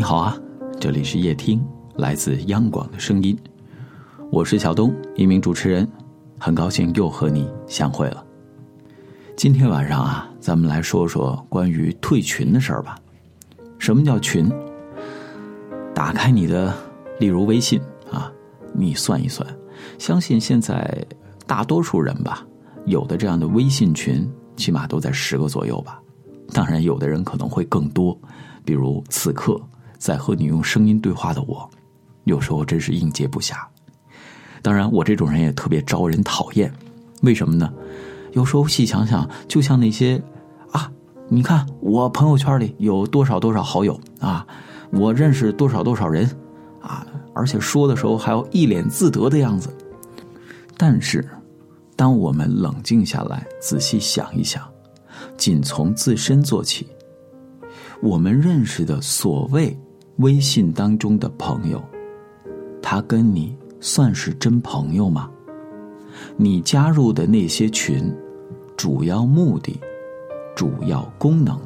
你好啊，这里是夜听，来自央广的声音，我是小东，一名主持人，很高兴又和你相会了。今天晚上啊，咱们来说说关于退群的事儿吧。什么叫群？打开你的，例如微信啊，你算一算，相信现在大多数人吧，有的这样的微信群，起码都在十个左右吧。当然，有的人可能会更多，比如此刻。在和你用声音对话的我，有时候真是应接不暇。当然，我这种人也特别招人讨厌。为什么呢？有时候细想想，就像那些啊，你看我朋友圈里有多少多少好友啊，我认识多少多少人啊，而且说的时候还要一脸自得的样子。但是，当我们冷静下来，仔细想一想，仅从自身做起，我们认识的所谓。微信当中的朋友，他跟你算是真朋友吗？你加入的那些群，主要目的、主要功能，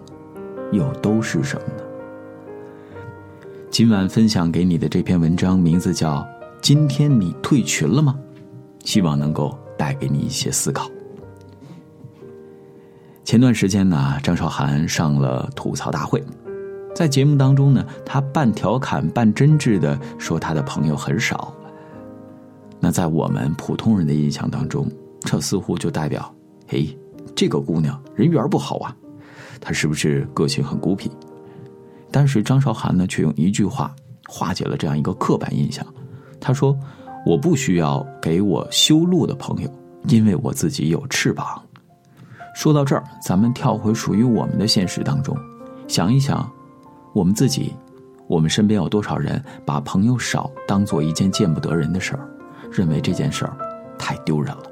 又都是什么呢？今晚分享给你的这篇文章名字叫《今天你退群了吗》，希望能够带给你一些思考。前段时间呢，张韶涵上了吐槽大会。在节目当中呢，他半调侃半真挚的说他的朋友很少。那在我们普通人的印象当中，这似乎就代表，嘿，这个姑娘人缘不好啊，她是不是个性很孤僻？但是张韶涵呢，却用一句话化解了这样一个刻板印象。她说：“我不需要给我修路的朋友，因为我自己有翅膀。”说到这儿，咱们跳回属于我们的现实当中，想一想。我们自己，我们身边有多少人把朋友少当做一件见不得人的事儿，认为这件事儿太丢人了？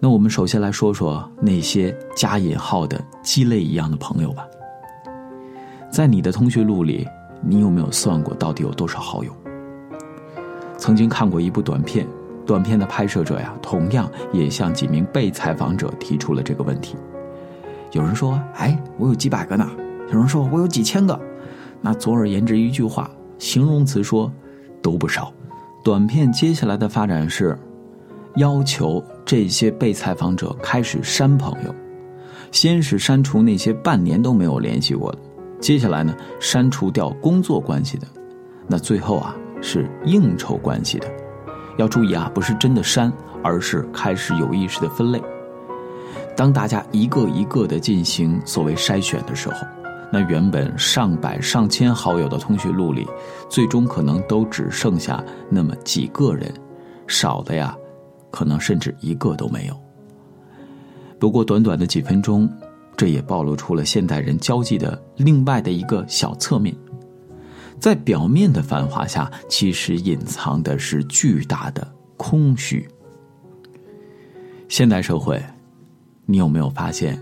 那我们首先来说说那些加引号的鸡肋一样的朋友吧。在你的通讯录里，你有没有算过到底有多少好友？曾经看过一部短片，短片的拍摄者呀，同样也向几名被采访者提出了这个问题。有人说：“哎，我有几百个呢。”有人说我有几千个，那总而言之一句话，形容词说都不少。短片接下来的发展是，要求这些被采访者开始删朋友，先是删除那些半年都没有联系过的，接下来呢删除掉工作关系的，那最后啊是应酬关系的。要注意啊，不是真的删，而是开始有意识的分类。当大家一个一个的进行所谓筛选的时候。那原本上百上千好友的通讯录里，最终可能都只剩下那么几个人，少的呀，可能甚至一个都没有。不过短短的几分钟，这也暴露出了现代人交际的另外的一个小侧面，在表面的繁华下，其实隐藏的是巨大的空虚。现代社会，你有没有发现？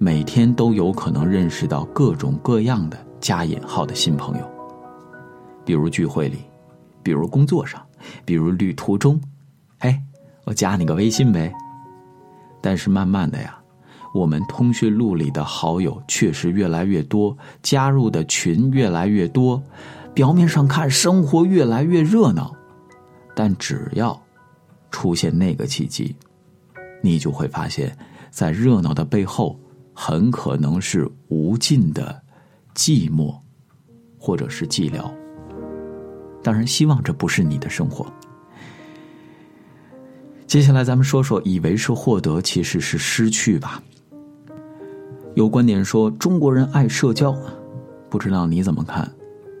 每天都有可能认识到各种各样的加引号的新朋友，比如聚会里，比如工作上，比如旅途中，哎，我加你个微信呗。但是慢慢的呀，我们通讯录里的好友确实越来越多，加入的群越来越多，表面上看生活越来越热闹，但只要出现那个契机，你就会发现，在热闹的背后。很可能是无尽的寂寞，或者是寂寥。当然，希望这不是你的生活。接下来，咱们说说，以为是获得，其实是失去吧。有观点说，中国人爱社交，不知道你怎么看？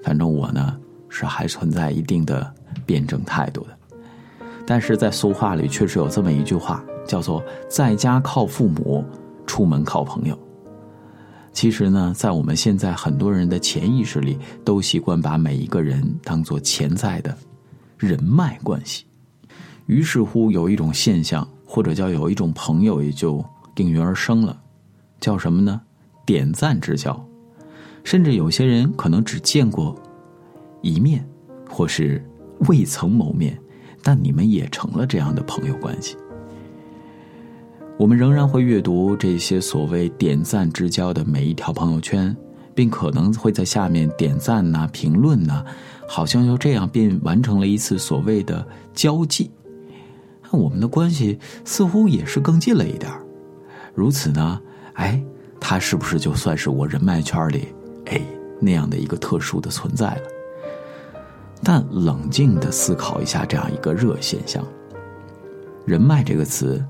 反正我呢，是还存在一定的辩证态度的。但是在俗话里，确实有这么一句话，叫做“在家靠父母”。出门靠朋友。其实呢，在我们现在很多人的潜意识里，都习惯把每一个人当做潜在的人脉关系。于是乎，有一种现象，或者叫有一种朋友，也就应运而生了，叫什么呢？点赞之交。甚至有些人可能只见过一面，或是未曾谋面，但你们也成了这样的朋友关系。我们仍然会阅读这些所谓点赞之交的每一条朋友圈，并可能会在下面点赞呐、评论呐，好像就这样便完成了一次所谓的交际。那我们的关系似乎也是更近了一点如此呢，哎，他是不是就算是我人脉圈里哎那样的一个特殊的存在了？但冷静的思考一下这样一个热现象，人脉这个词，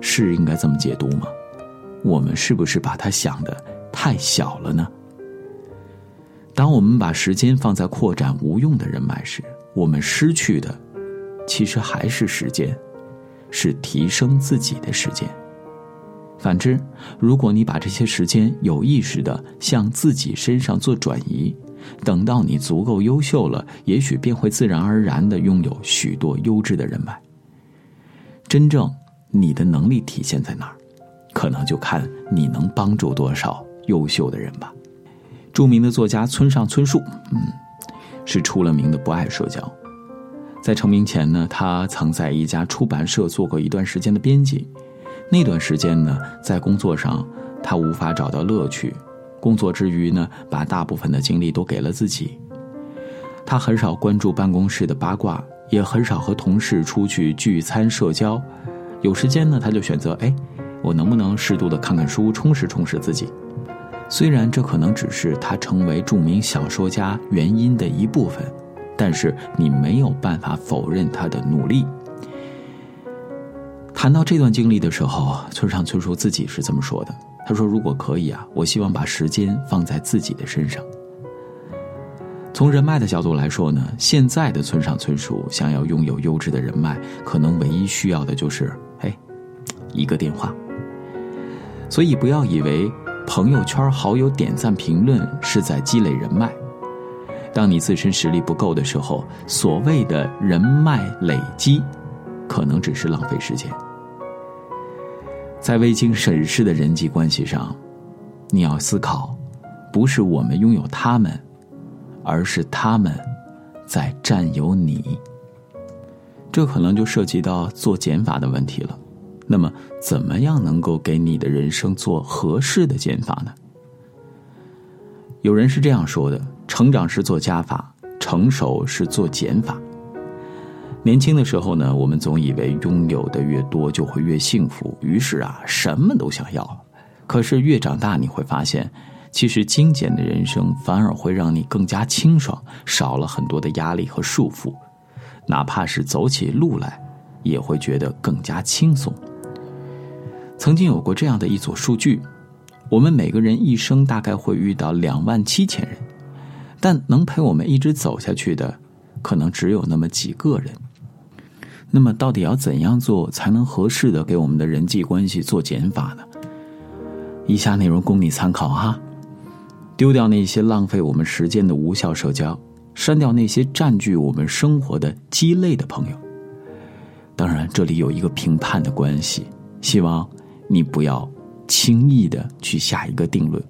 是应该这么解读吗？我们是不是把它想的太小了呢？当我们把时间放在扩展无用的人脉时，我们失去的，其实还是时间，是提升自己的时间。反之，如果你把这些时间有意识的向自己身上做转移，等到你足够优秀了，也许便会自然而然的拥有许多优质的人脉。真正你的能力体现在哪儿，可能就看你能帮助多少优秀的人吧。著名的作家村上春树，嗯，是出了名的不爱社交。在成名前呢，他曾在一家出版社做过一段时间的编辑。那段时间呢，在工作上他无法找到乐趣，工作之余呢，把大部分的精力都给了自己。他很少关注办公室的八卦，也很少和同事出去聚餐社交。有时间呢，他就选择哎，我能不能适度的看看书，充实充实自己？虽然这可能只是他成为著名小说家原因的一部分，但是你没有办法否认他的努力。谈到这段经历的时候，村上春树自己是这么说的：“他说，如果可以啊，我希望把时间放在自己的身上。从人脉的角度来说呢，现在的村上春树想要拥有优质的人脉，可能唯一需要的就是，一个电话。所以不要以为朋友圈好友点赞评论是在积累人脉，当你自身实力不够的时候，所谓的人脉累积，可能只是浪费时间。”在未经审视的人际关系上，你要思考，不是我们拥有他们，而是他们在占有你。这可能就涉及到做减法的问题了。那么，怎么样能够给你的人生做合适的减法呢？有人是这样说的：成长是做加法，成熟是做减法。年轻的时候呢，我们总以为拥有的越多就会越幸福，于是啊，什么都想要。可是越长大，你会发现，其实精简的人生反而会让你更加清爽，少了很多的压力和束缚，哪怕是走起路来，也会觉得更加轻松。曾经有过这样的一组数据：我们每个人一生大概会遇到两万七千人，但能陪我们一直走下去的，可能只有那么几个人。那么，到底要怎样做才能合适的给我们的人际关系做减法呢？以下内容供你参考哈。丢掉那些浪费我们时间的无效社交，删掉那些占据我们生活的鸡肋的朋友。当然，这里有一个评判的关系，希望你不要轻易的去下一个定论。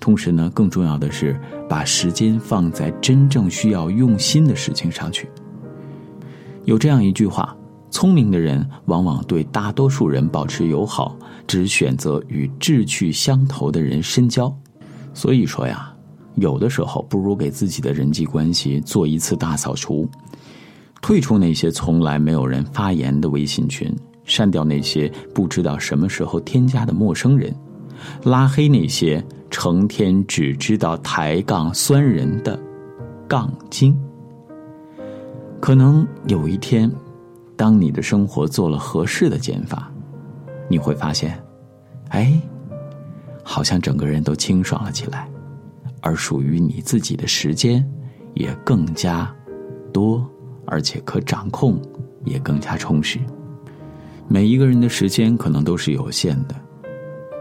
同时呢，更重要的是把时间放在真正需要用心的事情上去。有这样一句话：聪明的人往往对大多数人保持友好，只选择与志趣相投的人深交。所以说呀，有的时候不如给自己的人际关系做一次大扫除，退出那些从来没有人发言的微信群，删掉那些不知道什么时候添加的陌生人，拉黑那些成天只知道抬杠酸人的杠精。可能有一天，当你的生活做了合适的减法，你会发现，哎，好像整个人都清爽了起来，而属于你自己的时间也更加多，而且可掌控，也更加充实。每一个人的时间可能都是有限的，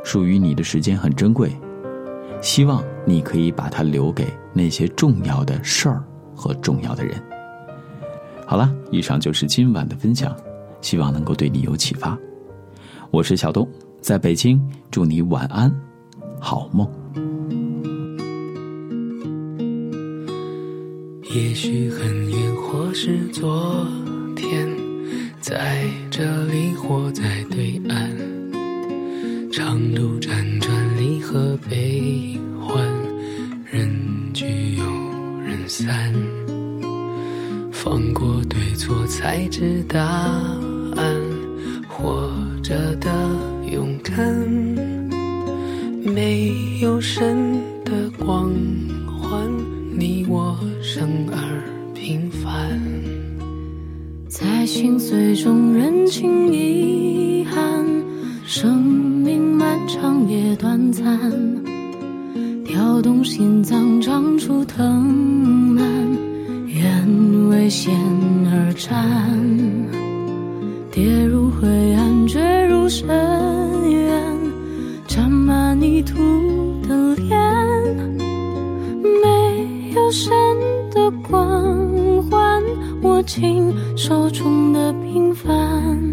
属于你的时间很珍贵，希望你可以把它留给那些重要的事儿和重要的人。好了，以上就是今晚的分享，希望能够对你有启发。我是小东，在北京，祝你晚安，好梦。也许很远，或是昨天，在这里或在对岸长路辗转离合悲欢人聚又人散放过对错才知答案活着的勇敢没有神在心碎中认清遗憾，生命漫长也短暂，跳动心脏长出藤蔓，愿为险而战，跌入灰暗，坠入深渊，沾满泥土的脸，没有神的光，握紧手中的平凡，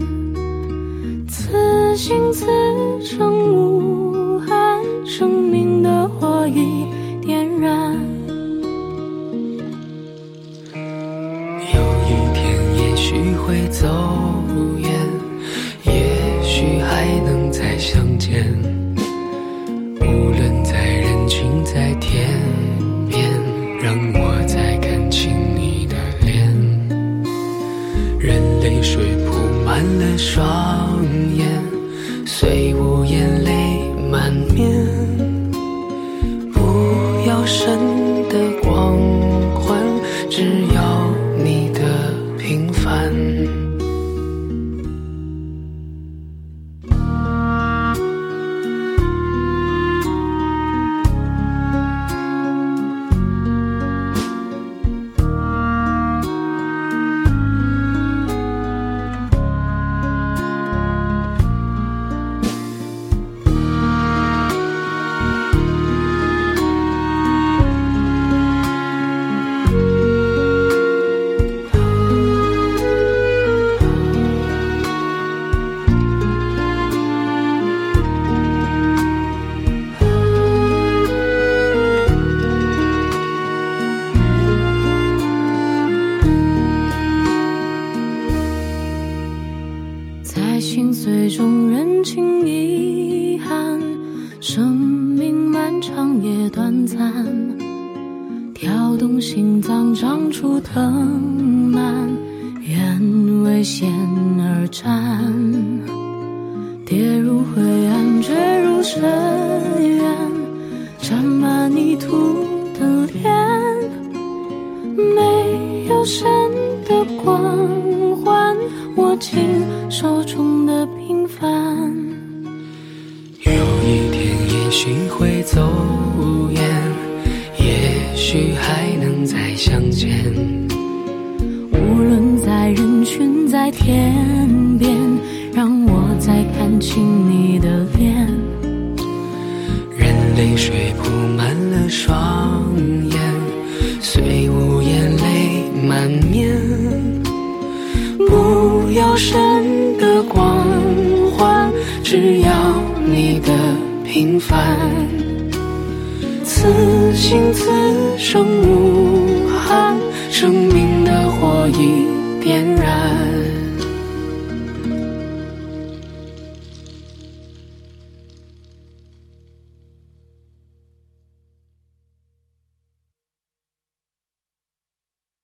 此心此生无憾，生命的火已点燃。有一天也许会走远，也许还能再相见。双跳动心脏长出藤蔓，愿为险而战，跌入灰暗，坠入深渊，沾满泥土的脸，没有神的光环，握紧手中的平凡。有一天也许会走，许还能再相见。无论在人群在天边，让我再看清你的脸。任泪水铺满了双眼，虽无言泪满面。不要神的光环，只要你的平凡。此心此生无憾，生命的火已点燃。